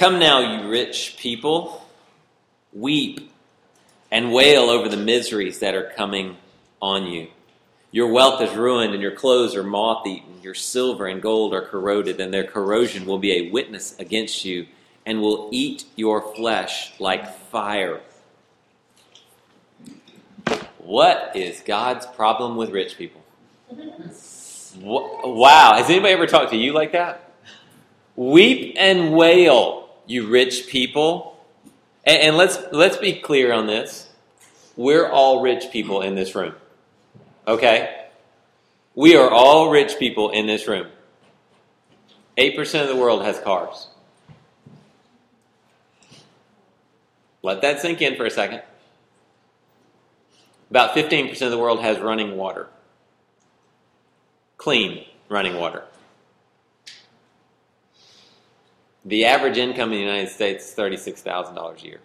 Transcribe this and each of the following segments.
Come now, you rich people, weep and wail over the miseries that are coming on you. Your wealth is ruined, and your clothes are moth eaten. Your silver and gold are corroded, and their corrosion will be a witness against you and will eat your flesh like fire. What is God's problem with rich people? Wow. Has anybody ever talked to you like that? Weep and wail, you rich people. And, and let's let's be clear on this. We're all rich people in this room. Okay? We are all rich people in this room. 8% of the world has cars. Let that sink in for a second. About 15% of the world has running water. Clean running water. The average income in the United States is $36,000 a year.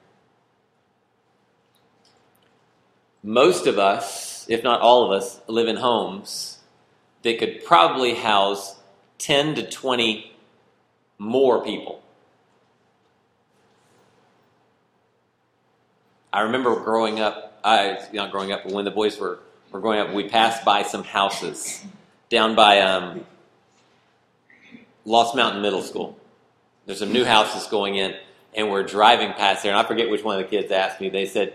Most of us, if not all of us, live in homes that could probably house 10 to 20 more people. I remember growing up, I not growing up, when the boys were, were growing up, we passed by some houses down by um, Lost Mountain Middle School. There's some new houses going in, and we're driving past there, and I forget which one of the kids asked me. They said,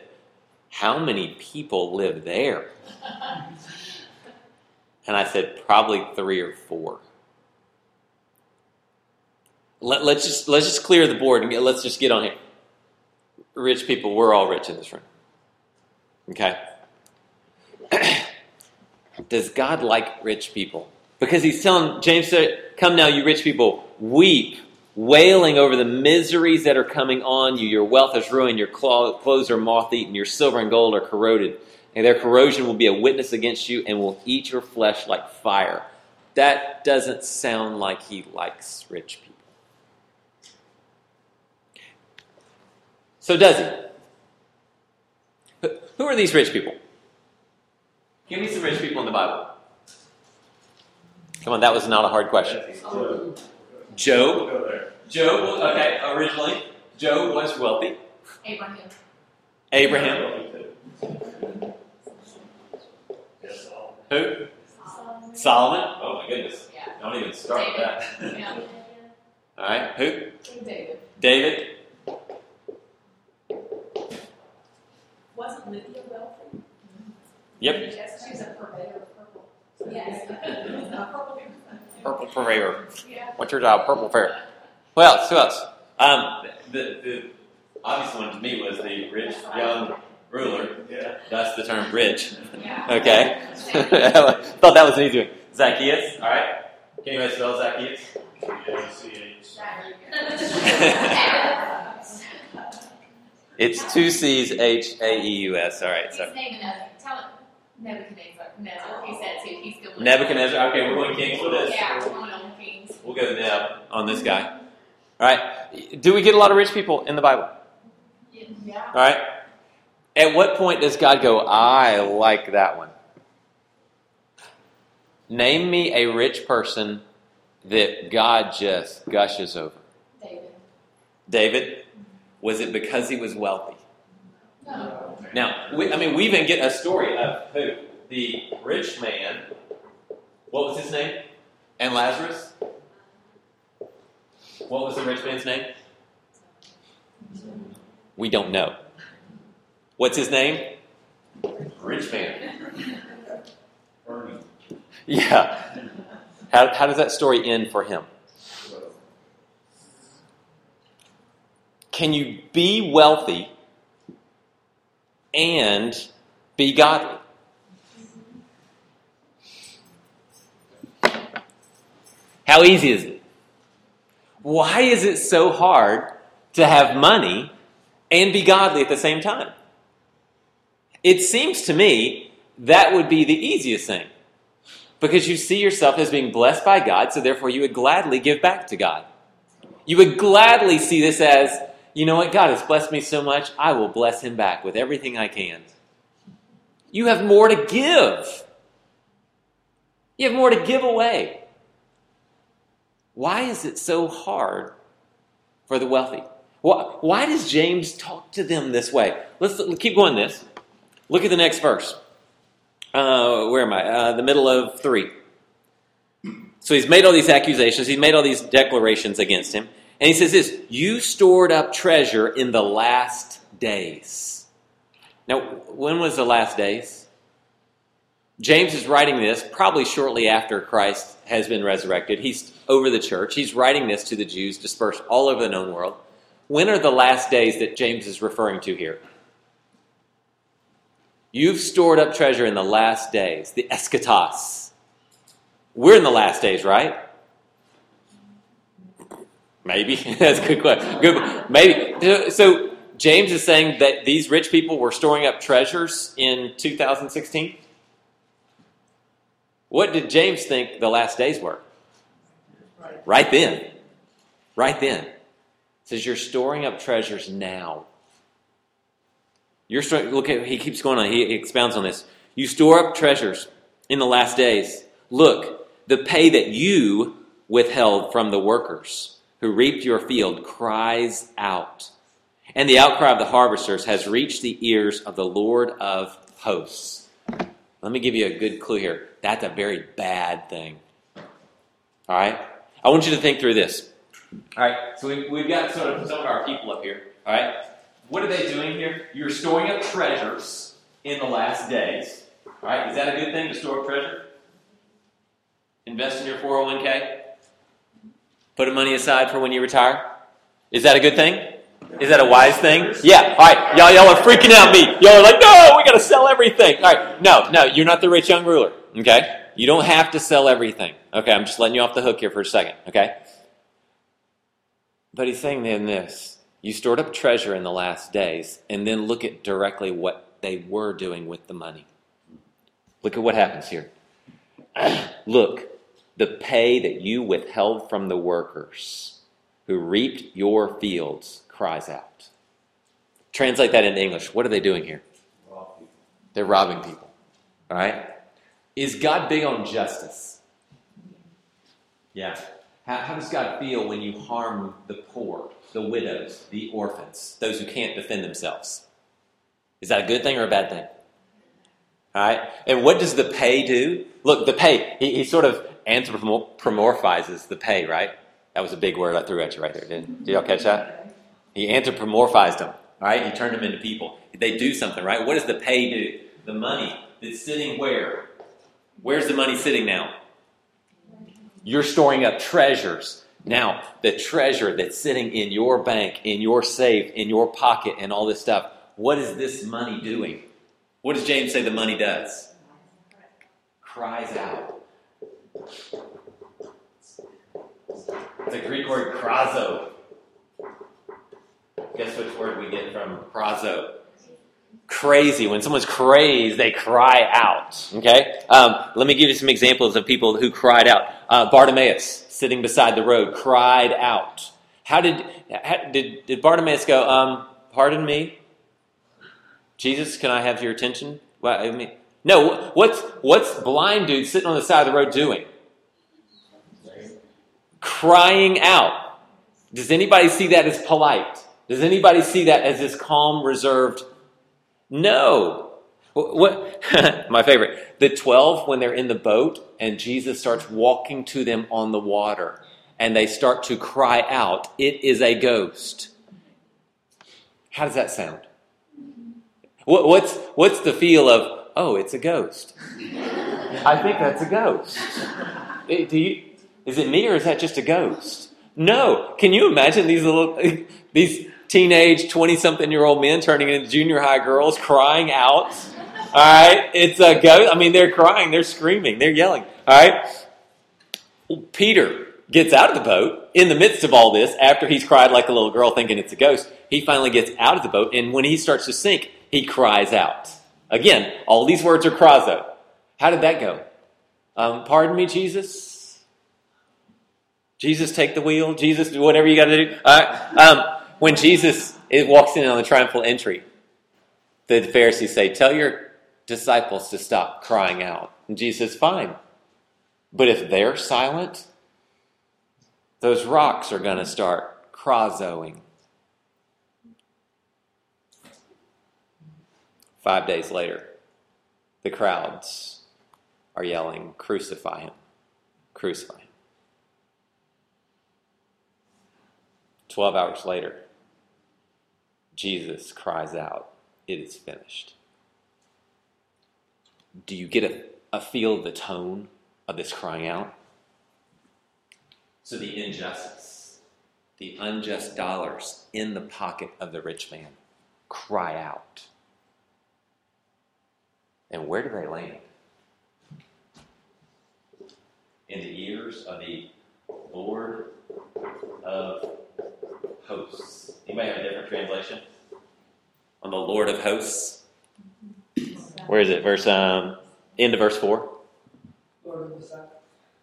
How many people live there? And I said, Probably three or four. Let, us just let's just clear the board and get, let's just get on here. Rich people, we're all rich in this room. Okay. Does God like rich people? Because he's telling James said, "Come now, you rich people, weep wailing over the miseries that are coming on you. Your wealth is ruined, your clothes are moth eaten, your silver and gold are corroded, and their corrosion will be a witness against you and will eat your flesh like fire. That doesn't sound like he likes rich people. So, does he? Who are these rich people? Give me some rich people in the Bible. Come on, that was not a hard question. Job. Job, okay, originally, Job was wealthy. Abraham. Abraham. Who? Solomon. Solomon. Oh my goodness. Yeah. Don't even start with that. Yeah. All right. Who? David. David. Wasn't Lydia wealthy? Yep. Yes, she's a purveyor of purple. Yes. Purple. Purple purveyor. Yeah. What's your job? Purple fair. Who else? Who else? Um, the, the obvious one to me was the rich young ruler. Yeah. That's the term rich. Yeah. Okay. Thought that was an easy one. Zacchaeus. All right. Can anybody spell Zacchaeus? It's two C's H A E U S. All right. He's So naming a tell it Nebuchadnezzar. Nebuchadnezzar. He said too. He's still Nebuchadnezzar. Okay, we're going kings for this. Yeah, we're going on kings. We'll go Neb on this guy. All right. Do we get a lot of rich people in the Bible? Yeah. All right. At what point does God go, I like that one? Name me a rich person that God just gushes over. David. David, was it because he was wealthy? No. Now, we, I mean, we even get a story of who? The rich man. What was his name? And Lazarus? What was the rich man's name? We don't know. What's his name? Rich man. Yeah. How, how does that story end for him? Can you be wealthy and be godly? How easy is it? Why is it so hard to have money and be godly at the same time? It seems to me that would be the easiest thing because you see yourself as being blessed by God, so therefore you would gladly give back to God. You would gladly see this as, you know what, God has blessed me so much, I will bless him back with everything I can. You have more to give. You have more to give away. Why is it so hard for the wealthy. Why, why does James talk to them this way? Let's keep going this. Look at the next verse. Uh, where am I? Uh, the middle of 3. So he's made all these accusations, he's made all these declarations against him. And he says this You stored up treasure in the last days. Now, when was the last days? James is writing this probably shortly after Christ has been resurrected. He's over the church. He's writing this to the Jews dispersed all over the known world. When are the last days that James is referring to here? You've stored up treasure in the last days, the eschatos. We're in the last days, right? Maybe. That's a good question. Good. Maybe. So James is saying that these rich people were storing up treasures in 2016? What did James think the last days were? Right then. Right then. It says you're storing up treasures now. You're storing. look at he keeps going on. He expounds on this. You store up treasures in the last days. Look, the pay that you withheld from the workers who reaped your field cries out. And the outcry of the harvesters has reached the ears of the Lord of hosts. Let me give you a good clue here. That's a very bad thing. All right? I want you to think through this. All right? So we've, we've got sort of some of our people up here. All right? What are they doing here? You're storing up treasures in the last days. All right? Is that a good thing to store up treasure? Invest in your 401k? Put money aside for when you retire? Is that a good thing? Is that a wise thing? Yeah. All right. Y'all, y'all are freaking out me. Y'all are like, no, we got to sell everything. All right. No, no, you're not the rich young ruler. Okay? You don't have to sell everything. Okay? I'm just letting you off the hook here for a second. Okay? But he's saying then this you stored up treasure in the last days, and then look at directly what they were doing with the money. Look at what happens here. look, the pay that you withheld from the workers who reaped your fields cries out. Translate that into English. What are they doing here? They're robbing people. All right? Is God big on justice? Yeah. How, how does God feel when you harm the poor, the widows, the orphans, those who can't defend themselves? Is that a good thing or a bad thing? All right? And what does the pay do? Look, the pay, he, he sort of anthropomorphizes the pay, right? That was a big word I threw at you right there. Did, did y'all catch that? He anthropomorphized them, right? He turned them into people. They do something, right? What does the pay do? The money that's sitting where? Where's the money sitting now? You're storing up treasures. Now, the treasure that's sitting in your bank, in your safe, in your pocket, and all this stuff, what is this money doing? What does James say the money does? Cries out. It's a Greek word, krazo. Guess which word we get from krazo? crazy. When someone's crazed, they cry out. Okay? Um, let me give you some examples of people who cried out. Uh, Bartimaeus, sitting beside the road, cried out. How did, how, did, did Bartimaeus go, um, pardon me? Jesus, can I have your attention? I mean, no, what's, what's blind dude sitting on the side of the road doing? Crying out. Does anybody see that as polite? Does anybody see that as this calm, reserved no. What, my favorite, the 12 when they're in the boat and Jesus starts walking to them on the water and they start to cry out, It is a ghost. How does that sound? What, what's, what's the feel of, oh, it's a ghost? I think that's a ghost. Do you, is it me or is that just a ghost? No. Can you imagine these little, these teenage 20 something year old men turning into junior high girls crying out. All right. It's a ghost. I mean, they're crying, they're screaming, they're yelling. All right. Peter gets out of the boat in the midst of all this after he's cried like a little girl thinking it's a ghost. He finally gets out of the boat, and when he starts to sink, he cries out. Again, all these words are krazo. How did that go? Um, pardon me, Jesus? Jesus, take the wheel. Jesus, do whatever you got to do. Um, when Jesus walks in on the triumphal entry, the Pharisees say, Tell your disciples to stop crying out. And Jesus says, Fine. But if they're silent, those rocks are going to start krazoing. Five days later, the crowds are yelling, Crucify him! Crucify him. Twelve hours later, Jesus cries out, It is finished. Do you get a, a feel of the tone of this crying out? So, the injustice, the unjust dollars in the pocket of the rich man cry out. And where do they land? In the ears of the Lord of hosts. Anybody have a different translation? On the Lord of hosts. Where is it? Verse um end of verse four. Lord of the Sabbath.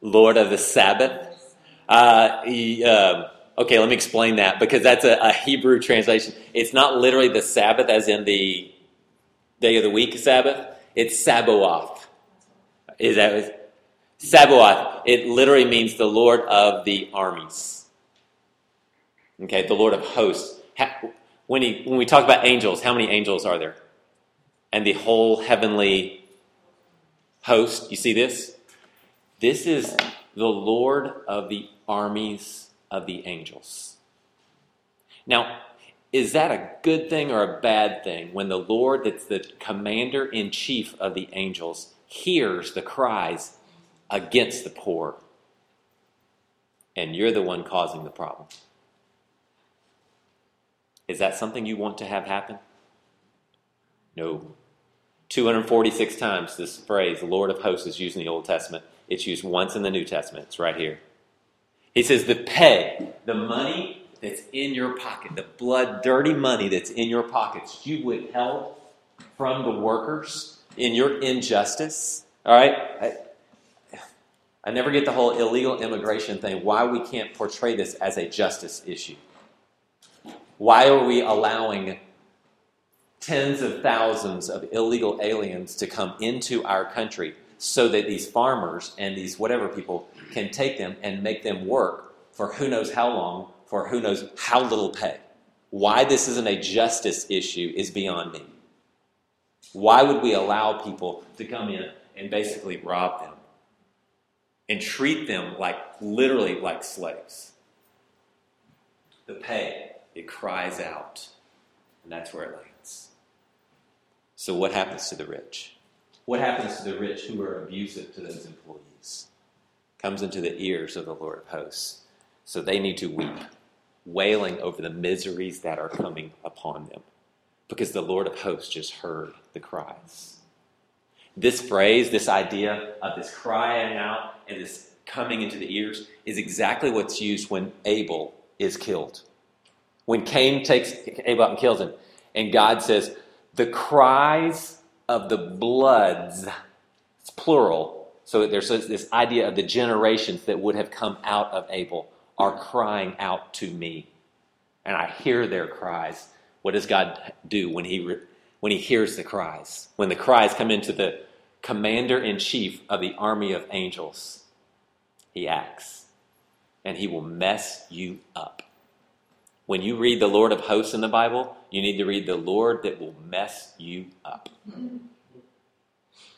Lord of the Sabbath. Uh, he, um, okay, let me explain that because that's a, a Hebrew translation. It's not literally the Sabbath as in the day of the week Sabbath. It's Sabaoth. Is that Sabaoth? It literally means the Lord of the armies. Okay, the Lord of hosts. When he when we talk about angels, how many angels are there? And the whole heavenly host. You see this? This is the Lord of the armies of the angels. Now, is that a good thing or a bad thing when the Lord, that's the commander in chief of the angels, hears the cries against the poor and you're the one causing the problem? Is that something you want to have happen? No. 246 times this phrase, Lord of hosts, is used in the Old Testament. It's used once in the New Testament. It's right here. He says, the pay, the money that's in your pocket, the blood, dirty money that's in your pockets, you withheld from the workers in your injustice. All right? I, never get the whole illegal immigration thing, why we can't portray this as a justice issue. Why are we allowing tens of thousands of illegal aliens to come into our country so that these farmers and these whatever people can take them and make them work for who knows how long, for who knows how little pay. Why this isn't a justice issue is beyond me. Why would we allow people to come in and basically rob them and treat them like literally like slaves? The pay, it cries out, and that's where it lands. So, what happens to the rich? What happens to the rich who are abusive to those employees? Comes into the ears of the Lord of hosts. So they need to weep, wailing over the miseries that are coming upon them, because the Lord of hosts just heard the cries. This phrase, this idea of this crying out and this coming into the ears, is exactly what's used when Abel is killed. When Cain takes Abel out and kills him, and God says, the cries of the bloods, it's plural, so there's this idea of the generations that would have come out of Abel are crying out to me. And I hear their cries. What does God do when he, when he hears the cries? When the cries come into the commander in chief of the army of angels, he acts. And he will mess you up. When you read the Lord of hosts in the Bible, you need to read the Lord that will mess you up.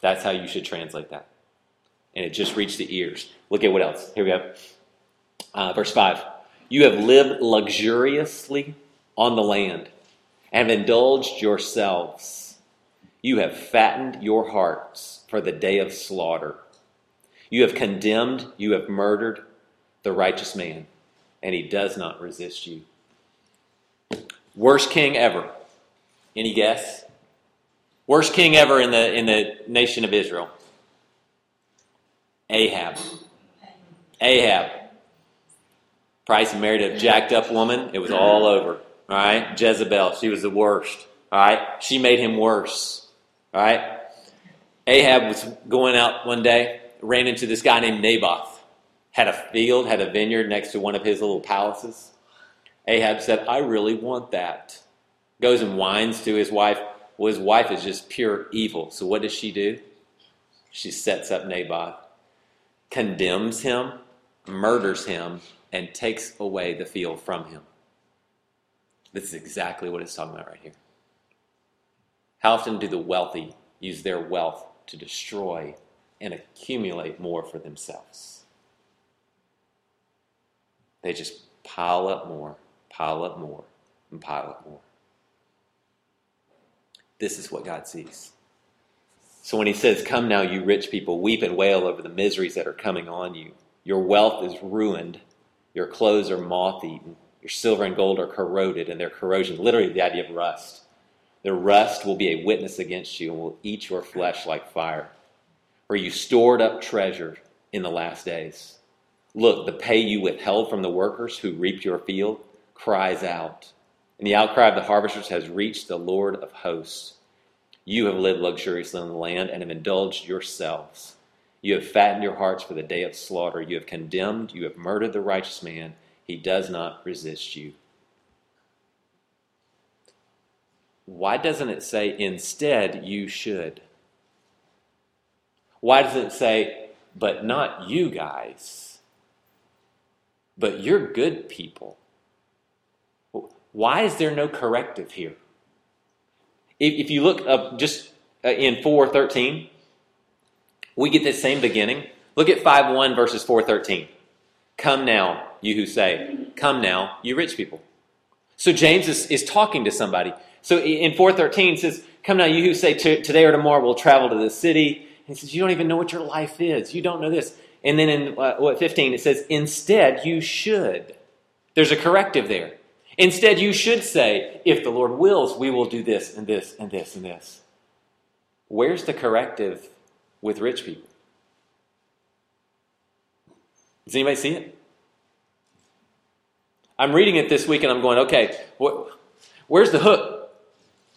That's how you should translate that. And it just reached the ears. Look at what else. Here we go. Uh, verse 5. You have lived luxuriously on the land and have indulged yourselves. You have fattened your hearts for the day of slaughter. You have condemned, you have murdered the righteous man, and he does not resist you. Worst king ever. Any guess? Worst king ever in the in the nation of Israel. Ahab. Ahab. Price married a jacked up woman. It was all over. All right. Jezebel. She was the worst. All right. She made him worse. All right. Ahab was going out one day, ran into this guy named Naboth. Had a field, had a vineyard next to one of his little palaces. Ahab said, I really want that. Goes and whines to his wife. Well, his wife is just pure evil. So what does she do? She sets up Naboth, condemns him, murders him, and takes away the field from him. This is exactly what it's talking about right here. How often do the wealthy use their wealth to destroy and accumulate more for themselves? They just pile up more, pile up more, and pile up more. This is what God sees. So when he says, Come now, you rich people, weep and wail over the miseries that are coming on you. Your wealth is ruined, your clothes are moth eaten, your silver and gold are corroded, and their corrosion, literally the idea of rust. Their rust will be a witness against you and will eat your flesh like fire. Where you stored up treasure in the last days. Look, the pay you withheld from the workers who reaped your field cries out. And the outcry of the harvesters has reached the Lord of hosts. You have lived luxuriously in the land and have indulged yourselves. You have fattened your hearts for the day of slaughter. You have condemned, you have murdered the righteous man. He does not resist you. Why doesn't it say, instead, you should? Why doesn't it say, but not you guys, but you're good people? Why is there no corrective here? If, you look up just uh, in 413, we get this same beginning. Look at 5 1 verses 413. Come now, you who say, Come now, you rich people. So James is, is talking to somebody. So in 413 it says, Come now, you who say today or tomorrow we'll travel to the city. And he says, You don't even know what your life is. You don't know this. And then in uh, what 15 it says, Instead, you should. There's a corrective there. Instead, you should say, If the Lord wills, we will do this and this and this and this. Where's the corrective with rich people? Does anybody see it? I'm reading it this week and I'm going, okay, where's the hook?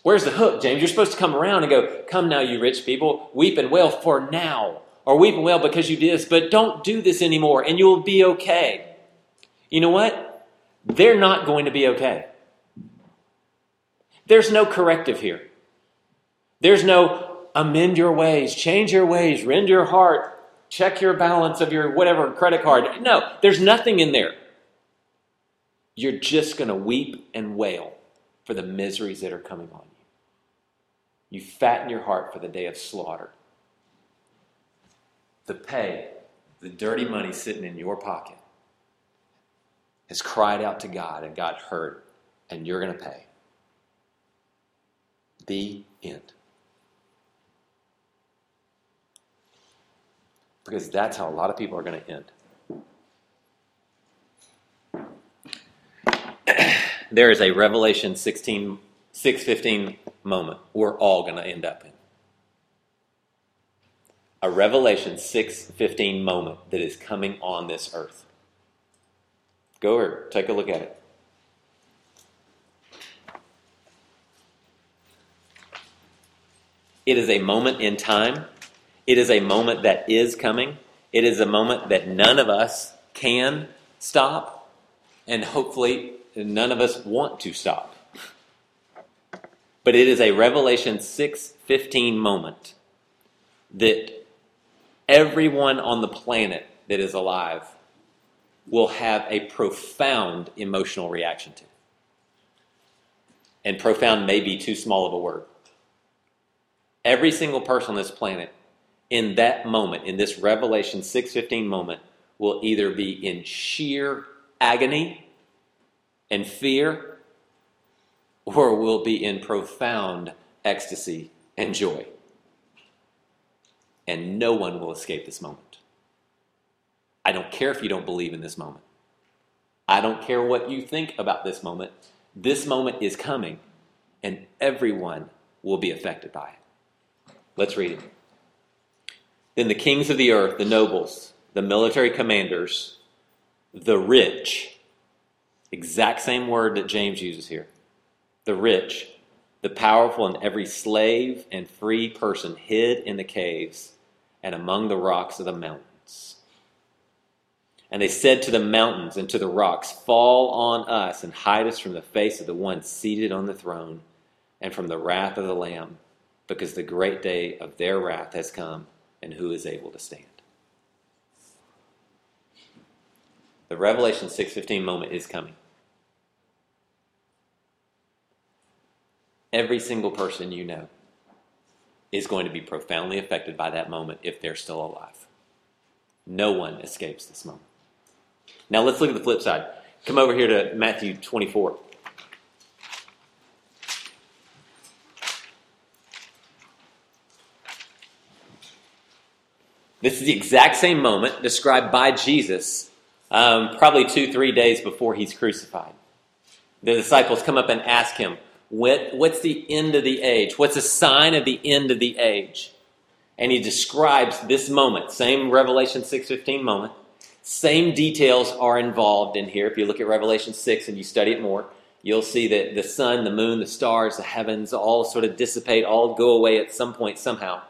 Where's the hook, James? You're supposed to come around and go, Come now, you rich people, weep and wail for now. Or weep and wail because you did this, but don't do this anymore and you'll be okay. You know what? They're not going to be okay. There's no corrective here. There's no amend your ways, change your ways, rend your heart, check your balance of your whatever credit card. No, there's nothing in there. You're just going to weep and wail for the miseries that are coming on. You fatten your heart for the day of slaughter. The pay, the dirty money sitting in your pocket, has cried out to God, and God heard, and you're going to pay. The end. Because that's how a lot of people are going to end. there is a Revelation 16, 615 moment we're all going to end up in. A Revelation 615 moment that is coming on this earth. Go over, take a look at it. It is a moment in time. It is a moment that is coming. It is a moment that none of us can stop. And hopefully none of us want to stop. But it is a Revelation 6:15 moment that everyone on the planet that is alive will have a profound emotional reaction to. And profound may be too small of a word. Every single person on this planet in that moment, in this Revelation 6:15 moment, will either be in sheer agony and fear, or will be in profound ecstasy and joy. And no one will escape this moment. I don't care if you don't believe in this moment. I don't care what you think about this moment. This moment is coming, and everyone will be affected by it. Let's read it. Then the kings of the earth, the nobles, the military commanders, the rich, Exact same word that James uses here. The rich, the powerful, and every slave and free person hid in the caves and among the rocks of the mountains. And they said to the mountains and to the rocks, Fall on us and hide us from the face of the one seated on the throne and from the wrath of the Lamb, because the great day of their wrath has come, and who is able to stand? The Revelation 6:15 moment is coming. Every single person you know is going to be profoundly affected by that moment if they're still alive. No one escapes this moment. Now let's look at the flip side. Come over here to Matthew 24. This is the exact same moment described by Jesus, um, probably two, three days before he's crucified. The disciples come up and ask him, what, What's the end of the age? What's a sign of the end of the age? And he describes this moment, same Revelation 6.15 moment. Same details are involved in here. If you look at Revelation 6 and you study it more, you'll see that the sun, the moon, the stars, the heavens all sort of dissipate, all go away at some point somehow.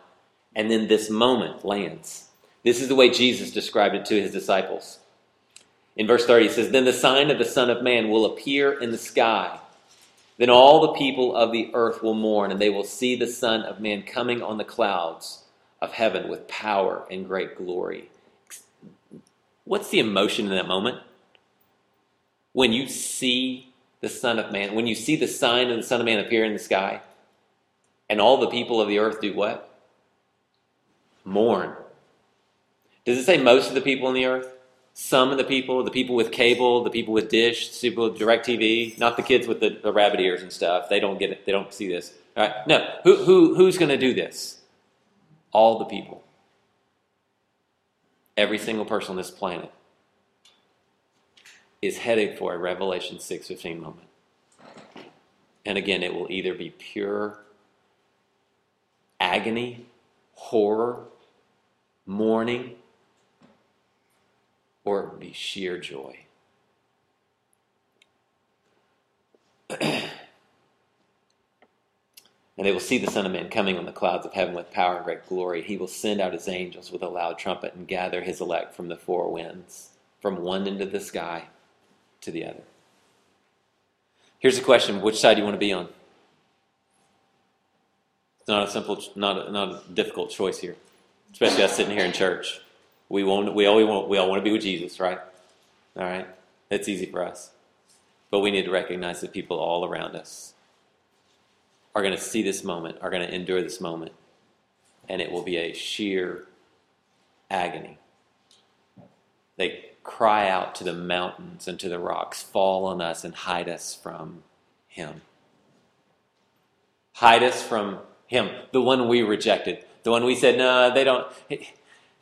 And then this moment lands. This is the way Jesus described it to his disciples. In verse 30, it says, Then the sign of the Son of Man will appear in the sky. Then all the people of the earth will mourn, and they will see the Son of Man coming on the clouds of heaven with power and great glory. What's the emotion in that moment? When you see the Son of Man, when you see the sign of the Son of Man appear in the sky, and all the people of the earth do what? Mourn. Does it say most of the people on the earth? Some of the people, the people with cable, the people with dish, the people with DirecTV, not the kids with the, the rabbit ears and stuff. They don't get it. They don't see this. All right? No. Who, who, who's going to do this? All the people. Every single person on this planet is headed for a Revelation 6:15 moment. And again, it will either be pure agony, horror, mourning, or it would be sheer joy. And they will see the Son of Man coming on the clouds of heaven with power and great glory. He will send out his angels with a loud trumpet and gather his elect from the four winds, from one end of the sky to the other. Here's a question which side do you want to be on? It's not a simple, not a, not a difficult choice here, especially us sitting here in church. We, want, we, all, want, we all want to be with Jesus, right? All right? That's easy for us. But we need to recognize that people all around us are going to see this moment, are going to endure this moment, and it will be a sheer agony. They cry out to the mountains and to the rocks, fall on us and hide us from Him. Hide us from Him, the one we rejected, the one we said, no, they don't.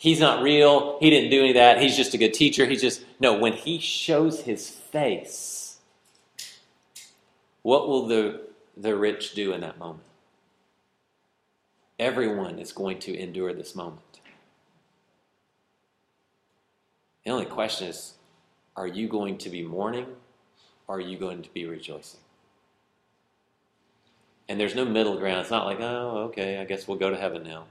He's not real. He didn't do any of that. He's just a good teacher. He's just. No, when He shows His face, what will the the rich do in that moment. Everyone is going to endure this moment. The only question is are you going to be mourning or are you going to be rejoicing? And there's no middle ground. It's not like, oh, okay, I guess we'll go to heaven now.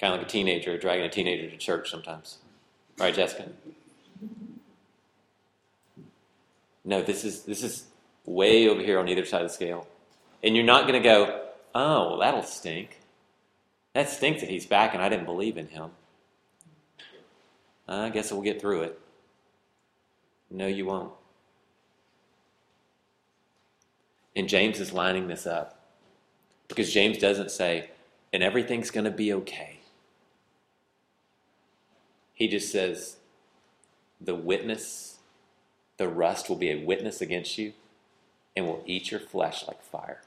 Kind of like a teenager dragging a teenager to church sometimes. Right, Jessica? No, this is this is way over here on either side of the scale. And you're not going to go, oh, well, that'll stink. That stinks that he's back and I didn't believe in him. I guess we'll get through it. No, you won't. And James is lining this up because James doesn't say, and everything's going to be okay. He just says, the witness, the rust will be a witness against you and will eat your flesh like fire.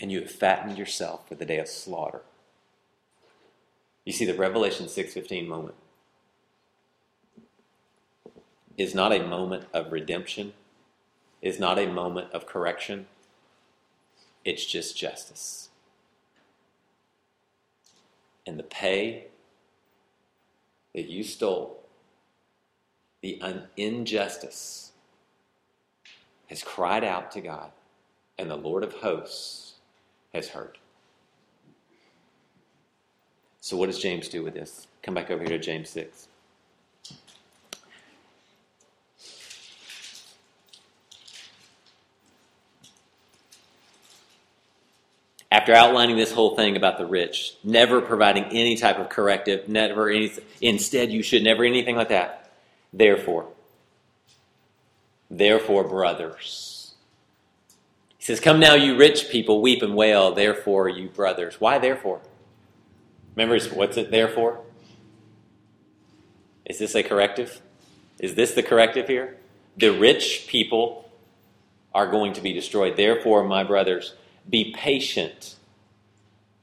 And you have fattened yourself for the day of slaughter. You see, the Revelation 6.15 moment is not a moment of redemption, is not a moment of correction. It's just justice. And the pay that you stole, the injustice has cried out to God, and the Lord of hosts has heard. So, what does James do with this? Come back over here to James 6. After outlining this whole thing about the rich, never providing any type of corrective, never anything, instead, you should never anything like that. Therefore, Therefore, brothers, He says, Come now, you rich people, weep and wail, therefore, you brothers. Why therefore? Remember, what's it there for? Is this a corrective? Is this the corrective here? The rich people are going to be destroyed. Therefore, my brothers, be patient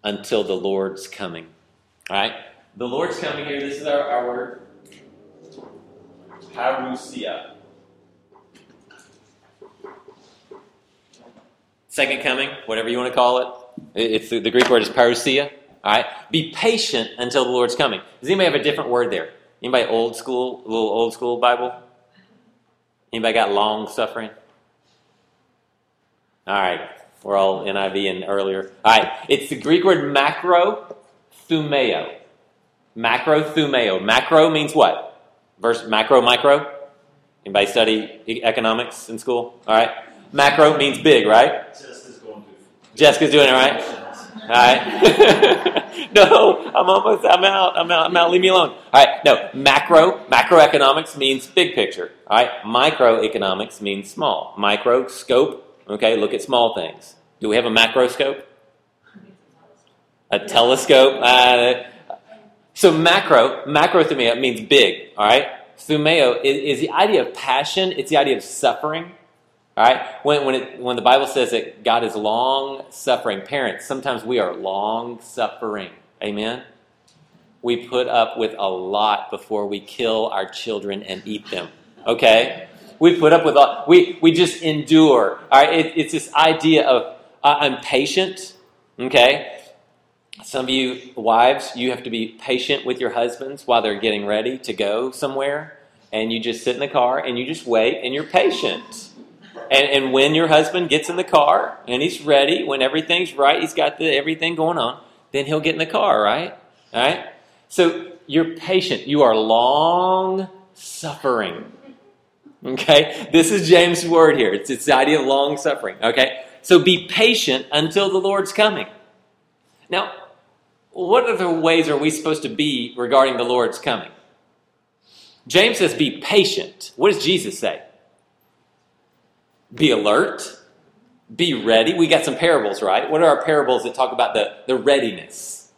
until the Lord's coming. All right? The Lord's coming here. This is our, our word. Parousia. Second coming, whatever you want to call it. It's the, the Greek word is parousia. All right? Be patient until the Lord's coming. Does anybody have a different word there? Anybody old school, little old school Bible? Anybody got long suffering? All right. We're all NIV and earlier. All right. It's the Greek word macro thumeo. Macro thumeo. Macro means what? Verse macro, micro? Anybody study economics in school? All right. Macro means big, right? Jessica's going to. Jessica's doing it right. All right. no, I'm almost. I'm out. I'm out. I'm out. Leave me alone. All right. No, macro. Macroeconomics means big picture. All right. Microeconomics means small. Micro scope. Okay. Look at small things. Do we have a macroscope? A telescope. Uh, so macro, macro thumeo means big. All right. Thumeo is, is the idea of passion. It's the idea of suffering. All right? When, when, it, when the Bible says that God is long suffering, parents, sometimes we are long suffering. Amen? We put up with a lot before we kill our children and eat them. Okay? We put up with all, we, we just endure. All right? It, it's this idea of uh, I'm patient. Okay? Some of you wives, you have to be patient with your husbands while they're getting ready to go somewhere. And you just sit in the car and you just wait and you're patient. And, and when your husband gets in the car and he's ready, when everything's right, he's got the, everything going on, then he'll get in the car, right? All right? So you're patient. You are long suffering. Okay? This is James' word here. It's, it's the idea of long suffering. Okay? So be patient until the Lord's coming. Now, what other ways are we supposed to be regarding the Lord's coming? James says, be patient. What does Jesus say? Be alert. Be ready. We got some parables, right? What are our parables that talk about the, the readiness?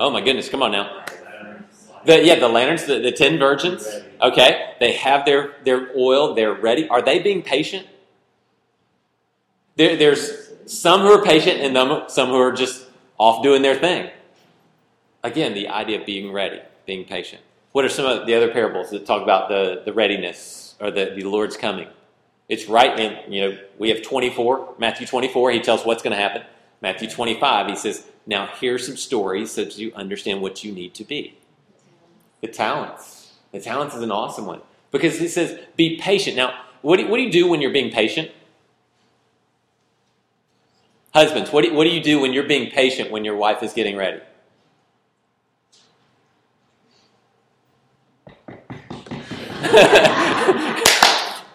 Oh my goodness, come on now. The, yeah, the lanterns, the, the ten virgins. Okay, they have their, their oil, they're ready. Are they being patient? There, there's some who are patient and them, some who are just off doing their thing. Again, the idea of being ready, being patient. What are some of the other parables that talk about the, the readiness or the, the Lord's coming? It's right in, you know, we have 24, Matthew 24, he tells what's going to happen. Matthew 25, he says, now here's some stories so that you understand what you need to be. The talents. The talents is an awesome one because he says, be patient. Now, what do, what do you do when you're being patient? Husbands, what do, what do you do when you're being patient when your wife is getting ready?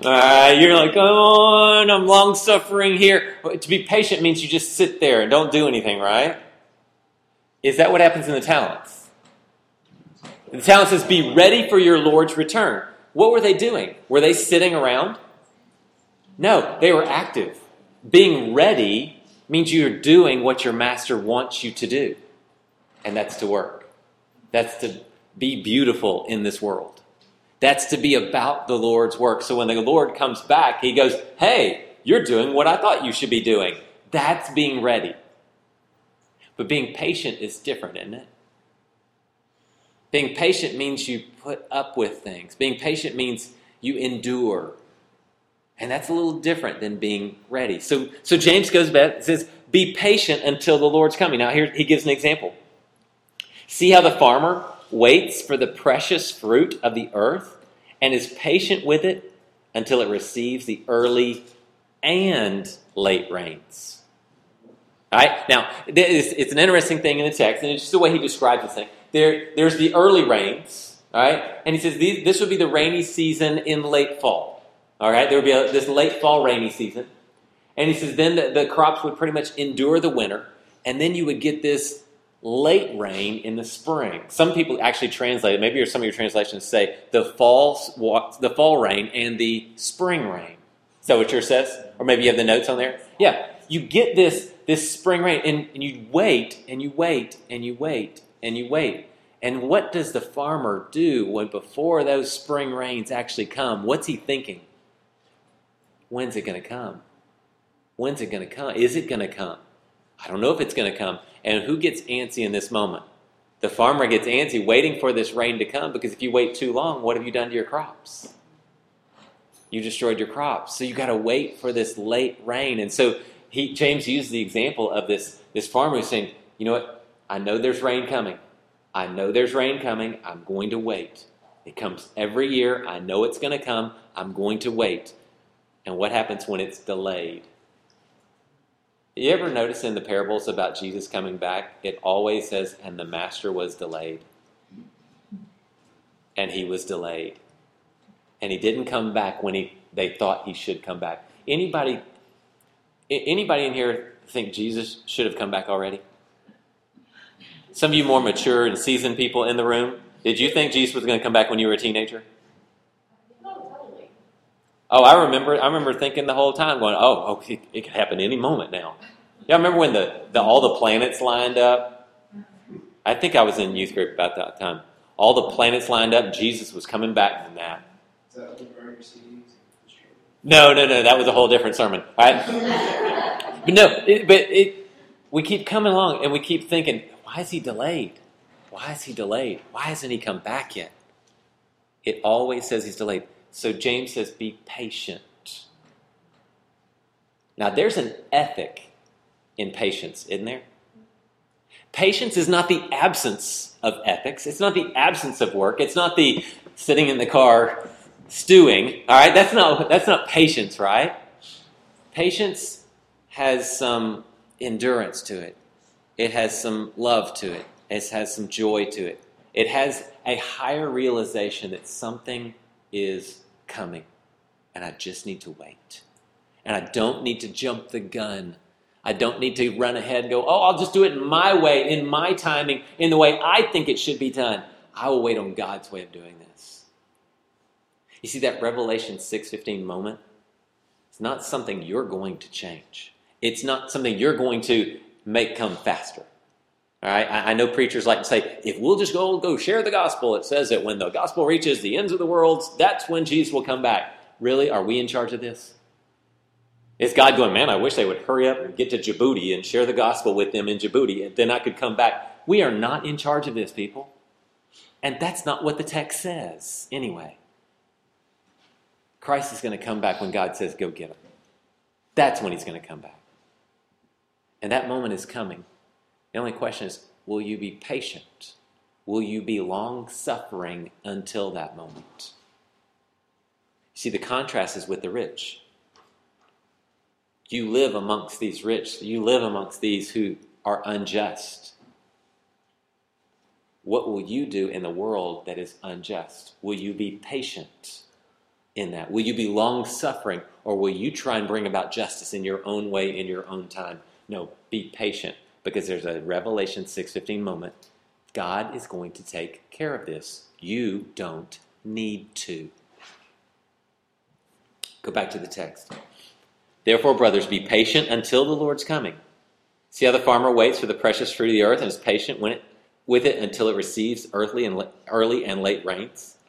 All right, you're like, come on, I'm long suffering here. To be patient means you just sit there and don't do anything, right? Is that what happens in the talents? The talent says, be ready for your Lord's return. What were they doing? Were they sitting around? No, they were active. Being ready means you're doing what your master wants you to do, and that's to work. That's to be beautiful in this world. That's to be about the Lord's work. So when the Lord comes back, he goes, Hey, you're doing what I thought you should be doing. That's being ready. But being patient is different, isn't it? Being patient means you put up with things. Being patient means you endure. And that's a little different than being ready. So, so James goes back and says, Be patient until the Lord's coming. Now, here he gives an example. See how the farmer waits for the precious fruit of the earth and is patient with it until it receives the early and late rains. All right? Now, it's an interesting thing in the text, and it's just the way he describes this thing. There, there's the early rains, all right? And he says this would be the rainy season in late fall. All right? There would be a, this late fall rainy season. And he says then the, the crops would pretty much endure the winter, and then you would get this late rain in the spring. Some people actually translate, maybe some of your translations say the fall, the fall rain and the spring rain. Is that what yours says? Or maybe you have the notes on there? Yeah. You get this this spring rain and, and you wait and you wait and you wait and you wait. And what does the farmer do when before those spring rains actually come? What's he thinking? When's it going to come? When's it going to come? Is it going to come? I don't know if it's going to come. And who gets antsy in this moment? The farmer gets antsy waiting for this rain to come because if you wait too long, what have you done to your crops? You destroyed your crops. So you got to wait for this late rain. And so he, James used the example of this, this farmer who's saying, you know what? I know there's rain coming. I know there's rain coming. I'm going to wait. It comes every year. I know it's going to come. I'm going to wait. And what happens when it's delayed? You ever notice in the parables about Jesus coming back, it always says, and the master was delayed. And he was delayed. And he didn't come back when he, they thought he should come back. Anybody, anybody in here think Jesus should have come back already? Some of you more mature and seasoned people in the room, did you think Jesus was going to come back when you were a teenager? Oh, I remember. I remember thinking the whole time, going, "Oh, oh it, it could happen any moment now." Yeah, I remember when the, the all the planets lined up. I think I was in youth group about that time. All the planets lined up. Jesus was coming back from that. Is that the burner CDs? No, no, no. That was a whole different sermon, right? but no, it, but it, we keep coming along and we keep thinking, why is he delayed? Why is he delayed? Why hasn't he come back yet? It always says he's delayed. So James says, be patient. Now, there's an ethic in patience, isn't there? Patience is not the absence of ethics. It's not the absence of work. It's not the sitting in the car stewing. All right, that's not that's not patience, right? Patience has some endurance to it. It has some love to it. It has some joy to it. It has a higher realization that something is coming, and I just need to wait. And I don't need to jump the gun I don't need to run ahead and go, oh, I'll just do it my way, in my timing, in the way I think it should be done. I will wait on God's way of doing this. You see that Revelation 6:15 moment? It's not something you're going to change. It's not something you're going to make come faster. All right, I, I know preachers like to say, if we'll just go go share the gospel, it says that when the gospel reaches the ends of the world, that's when Jesus will come back. Really, are we in charge of this? Is God going, man, I wish they would hurry up and get to Djibouti and share the gospel with them in Djibouti, and then I could come back. We are not in charge of this, people. And that's not what the text says, anyway. Christ is going to come back when God says, go get him. That's when he's going to come back. And that moment is coming. The only question is, will you be patient? Will you be long suffering until that moment? See, the contrast is with the rich. You live amongst these rich, you live amongst these who are unjust. What will you do in the world that is unjust? Will you be patient in that? Will you be long suffering, or will you try and bring about justice in your own way, in your own time? No, be patient because there's a Revelation 6:15 moment. God is going to take care of this. You don't need to. Go back to the text. Therefore, brothers, be patient until the Lord's coming. See how the farmer waits for the precious fruit of the earth and is patient it, with it until it receives earthly and early and late rains?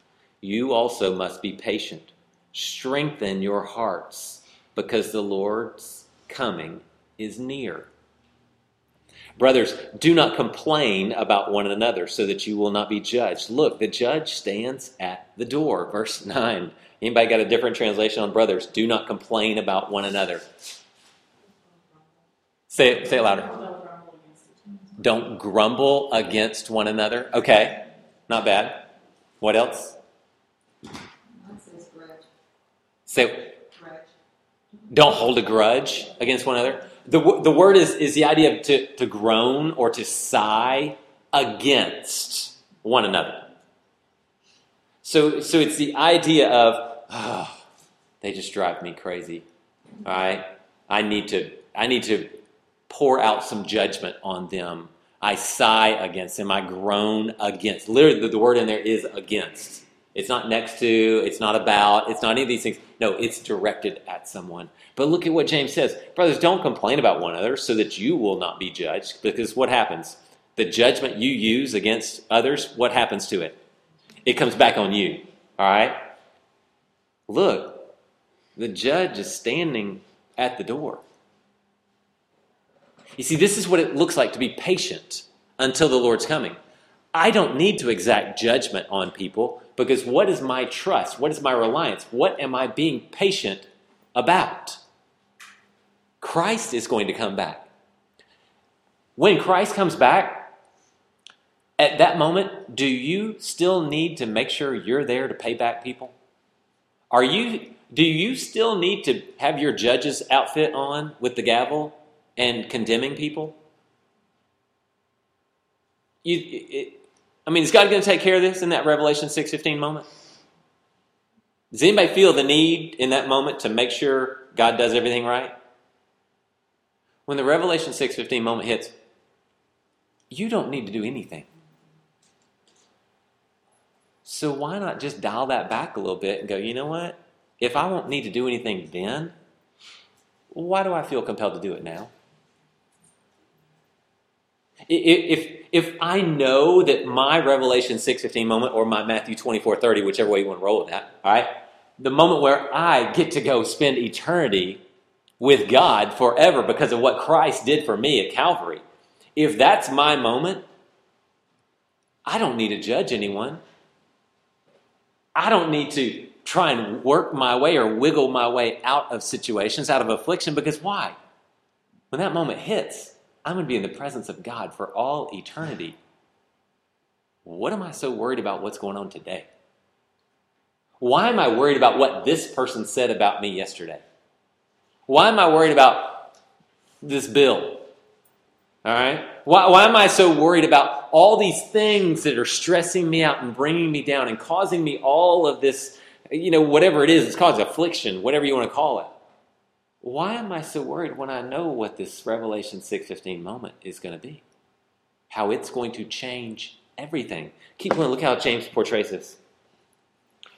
You also must be patient. Strengthen your hearts, because the Lord's coming is near. Brothers, do not complain about one another so that you will not be judged. Look, the judge stands at the door. Verse 9. Anybody got a different translation on brothers? Do not complain about one another. Say it, say it louder. Don't grumble against one another. Okay, not bad. What else? Say, don't hold a grudge against one another. The, the word is, is the idea of to, to groan or to sigh against one another. So, so it's the idea of, oh, they just drive me crazy. All right? I need to, I need to pour out some judgment on them. I sigh against them. I groan against. Literally, the word in there is against. It's not next to, it's not about, it's not any of these things. No, it's directed at someone. But look at what James says. Brothers, don't complain about one another so that you will not be judged. Because what happens? The judgment you use against others, what happens to it? It comes back on you. All right? Look, the judge is standing at the door. You see, this is what it looks like to be patient until the Lord's coming. I don't need to exact judgment on people because what is my trust? What is my reliance? What am I being patient about? Christ is going to come back. When Christ comes back, at that moment, do you still need to make sure you're there to pay back people? Are you do you still need to have your judge's outfit on with the gavel and condemning people? You, it, I mean, is God going to take care of this in that Revelation 6:15 moment? Does anybody feel the need in that moment to make sure God does everything right? When the Revelation 6:15 moment hits, you don't need to do anything. So why not just dial that back a little bit and go, you know what? If I won't need to do anything then, why do I feel compelled to do it now? If, if I know that my Revelation 6.15 moment or my Matthew 24.30, whichever way you want to roll with that, all right, the moment where I get to go spend eternity with God forever because of what Christ did for me at Calvary, if that's my moment, I don't need to judge anyone. I don't need to try and work my way or wiggle my way out of situations, out of affliction, because why? When that moment hits, I'm going to be in the presence of God for all eternity. What am I so worried about what's going on today? Why am I worried about what this person said about me yesterday? Why am I worried about this bill? All right? Why, why am I so worried about all these things that are stressing me out and bringing me down and causing me all of this, you know, whatever it is, it's caused affliction, whatever you want to call it. Why am I so worried when I know what this Revelation 6:15 moment is going to be? How it's going to change everything. Keep going. Look how James portrays this.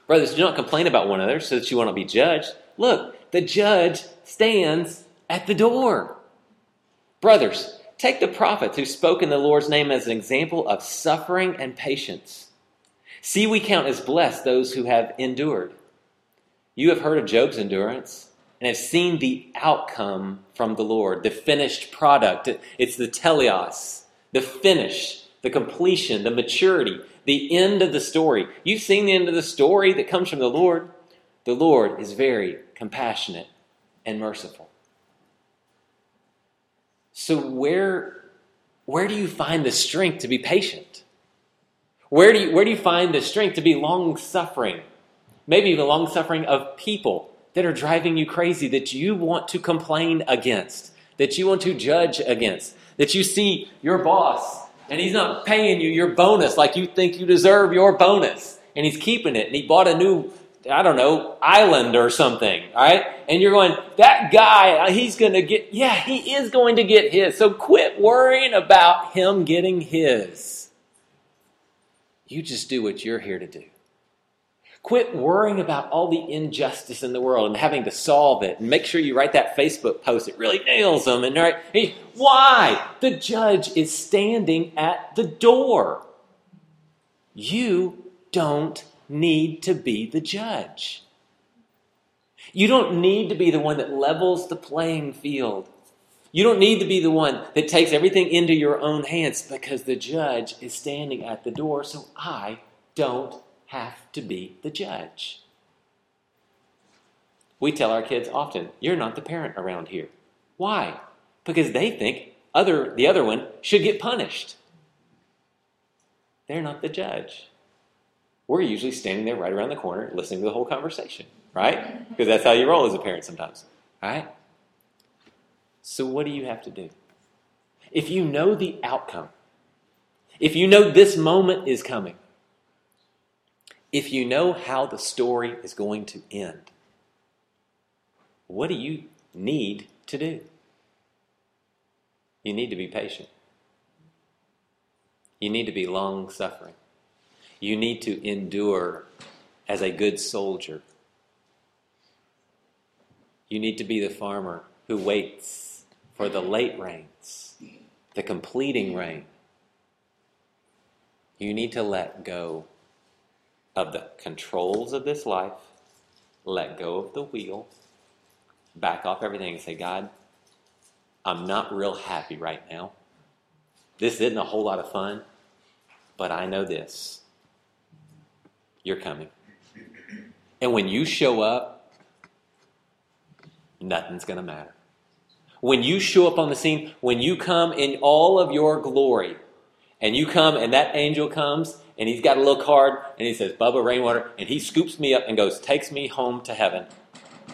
Brothers, do not complain about one another so that you will not be judged. Look, the judge stands at the door. Brothers, take the prophets who spoke in the Lord's name as an example of suffering and patience. See, we count as blessed those who have endured. You have heard of Job's endurance and have seen the outcome from the Lord, the finished product. It's the teleos, the finish, the completion, the maturity, the end of the story. You've seen the end of the story that comes from the Lord. The Lord is very compassionate and merciful. So where where do you find the strength to be patient? Where do you, where do you find the strength to be long suffering? Maybe the long suffering of people that are driving you crazy, that you want to complain against, that you want to judge against, that you see your boss and he's not paying you your bonus like you think you deserve your bonus, and he's keeping it, and he bought a new I don't know, island or something, all right? And you're going, that guy, uh, he's going to get, yeah, he is going to get his. So quit worrying about him getting his. You just do what you're here to do. Quit worrying about all the injustice in the world and having to solve it. And make sure you write that Facebook post It really nails them. And right, why? The judge is standing at the door. You don't need to be the judge. You don't need to be the one that levels the playing field. You don't need to be the one that takes everything into your own hands because the judge is standing at the door, so I don't have to be the judge. We tell our kids often, you're not the parent around here. Why? Because they think other the other one should get punished. They're not the judge we're usually standing there right around the corner listening to the whole conversation, right? Because that's how you roll as a parent sometimes, right? So, what do you have to do? If you know the outcome, if you know this moment is coming, if you know how the story is going to end, what do you need to do? You need to be patient. You need to be long suffering. You need to endure as a good soldier. You need to be the farmer who waits for the late rains, the completing rain. You need to let go of the controls of this life, let go of the wheel, back off everything and say, God, I'm not real happy right now. This isn't a whole lot of fun, but I know this. You're coming. And when you show up, nothing's going to matter. When you show up on the scene, when you come in all of your glory, and you come and that angel comes and he's got a little card and he says, Bubba Rainwater, and he scoops me up and goes, takes me home to heaven.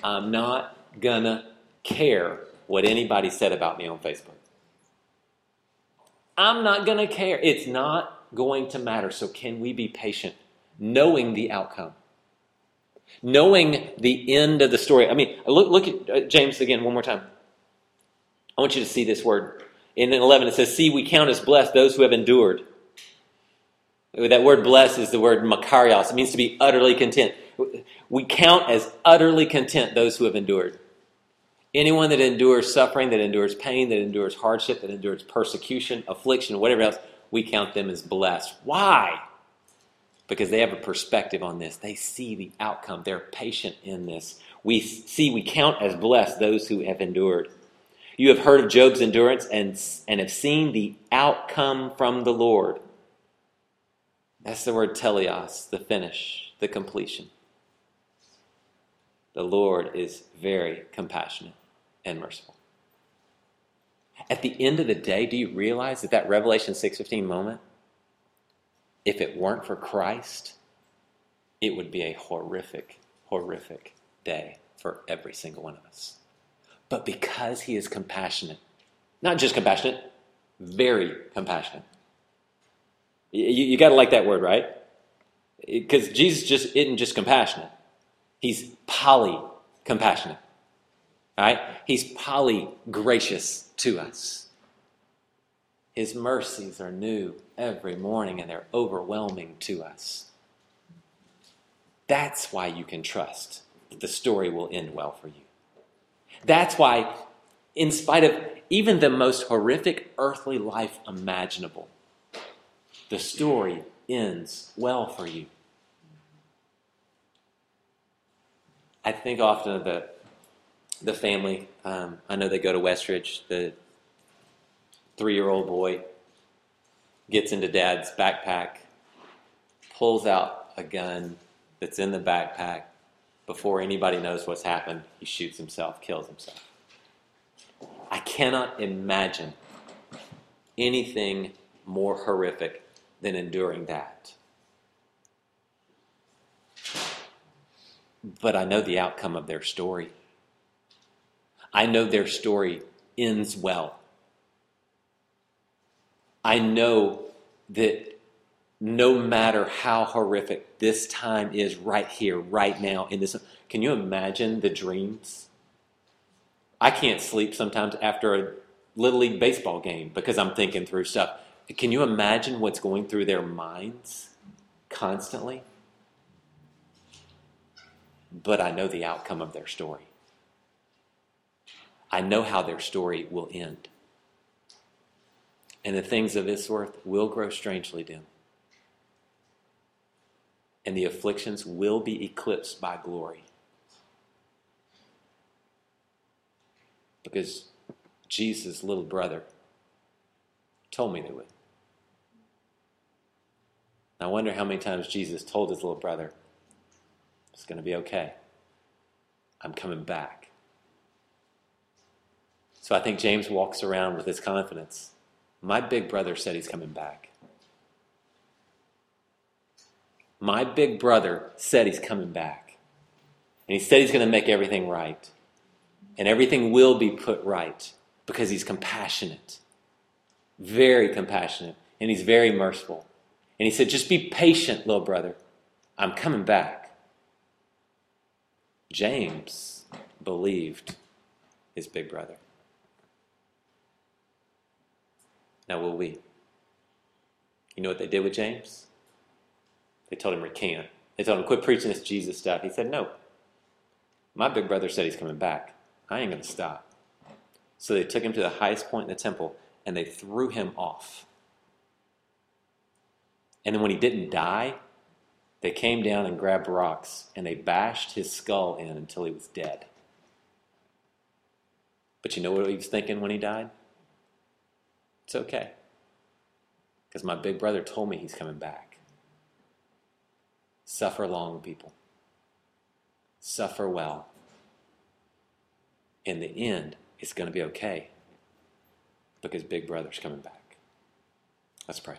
I'm not gonna care what anybody said about me on Facebook. I'm not gonna care. It's not going to matter. So, can we be patient, knowing the outcome? Knowing the end of the story. I mean, look, look at uh, James again one more time. I want you to see this word. In 11, it says, See, we count as blessed those who have endured. That word blessed is the word makarios. It means to be utterly content. We count as utterly content those who have endured. Anyone that endures suffering, that endures pain, that endures hardship, that endures persecution, affliction, whatever else, we count them as blessed. Why? Because they have a perspective on this. They see the outcome. They're patient in this. We see, we count as blessed those who have endured. You have heard of Job's endurance and, and have seen the outcome from the Lord. That's the word teleos, the finish, the completion. The Lord is very compassionate and merciful. At the end of the day, do you realize that that Revelation 6:15 moment if it weren't for Christ, it would be a horrific, horrific day for every single one of us. But because he is compassionate, not just compassionate, very compassionate. You, you got to like that word, right? Because Jesus just isn't just compassionate. He's poly compassionate. Right? He's poly gracious to us. His mercies are new every morning and they're overwhelming to us. That's why you can trust that the story will end well for you. That's why, in spite of even the most horrific earthly life imaginable, the story ends well for you. I think often of the, the family. Um, I know they go to Westridge. The three year old boy gets into dad's backpack, pulls out a gun that's in the backpack, before anybody knows what's happened, he shoots himself, kills himself. I cannot imagine anything more horrific than enduring that. But I know the outcome of their story. I know their story ends well. I know that no matter how horrific this time is right here, right now, in this. Can you imagine the dreams? I can't sleep sometimes after a Little League baseball game because I'm thinking through stuff. Can you imagine what's going through their minds constantly? But I know the outcome of their story. I know how their story will end. And the things of this earth will grow strangely dim and the afflictions will be eclipsed by glory. Because Jesus' little brother told me they would. I wonder how many times Jesus told his little brother, It's going to be okay. I'm coming back. So I think James walks around with this confidence. My big brother said he's coming back. My big brother said he's coming back. And he said he's going to make everything right. And everything will be put right because he's compassionate. Very compassionate. And he's very merciful. And he said, Just be patient, little brother. I'm coming back. James believed his big brother. Now, will we? You know what they did with James? They told him, recant. They told him, quit preaching this Jesus stuff. He said, no. My big brother said he's coming back. I ain't going to stop. So they took him to the highest point in the temple and they threw him off. And then when he didn't die, they came down and grabbed rocks and they bashed his skull in until he was dead. But you know what he was thinking when he died? It's okay. Because my big brother told me he's coming back. Suffer long, people. Suffer well. In the end, it's going to be okay because Big Brother's coming back. Let's pray.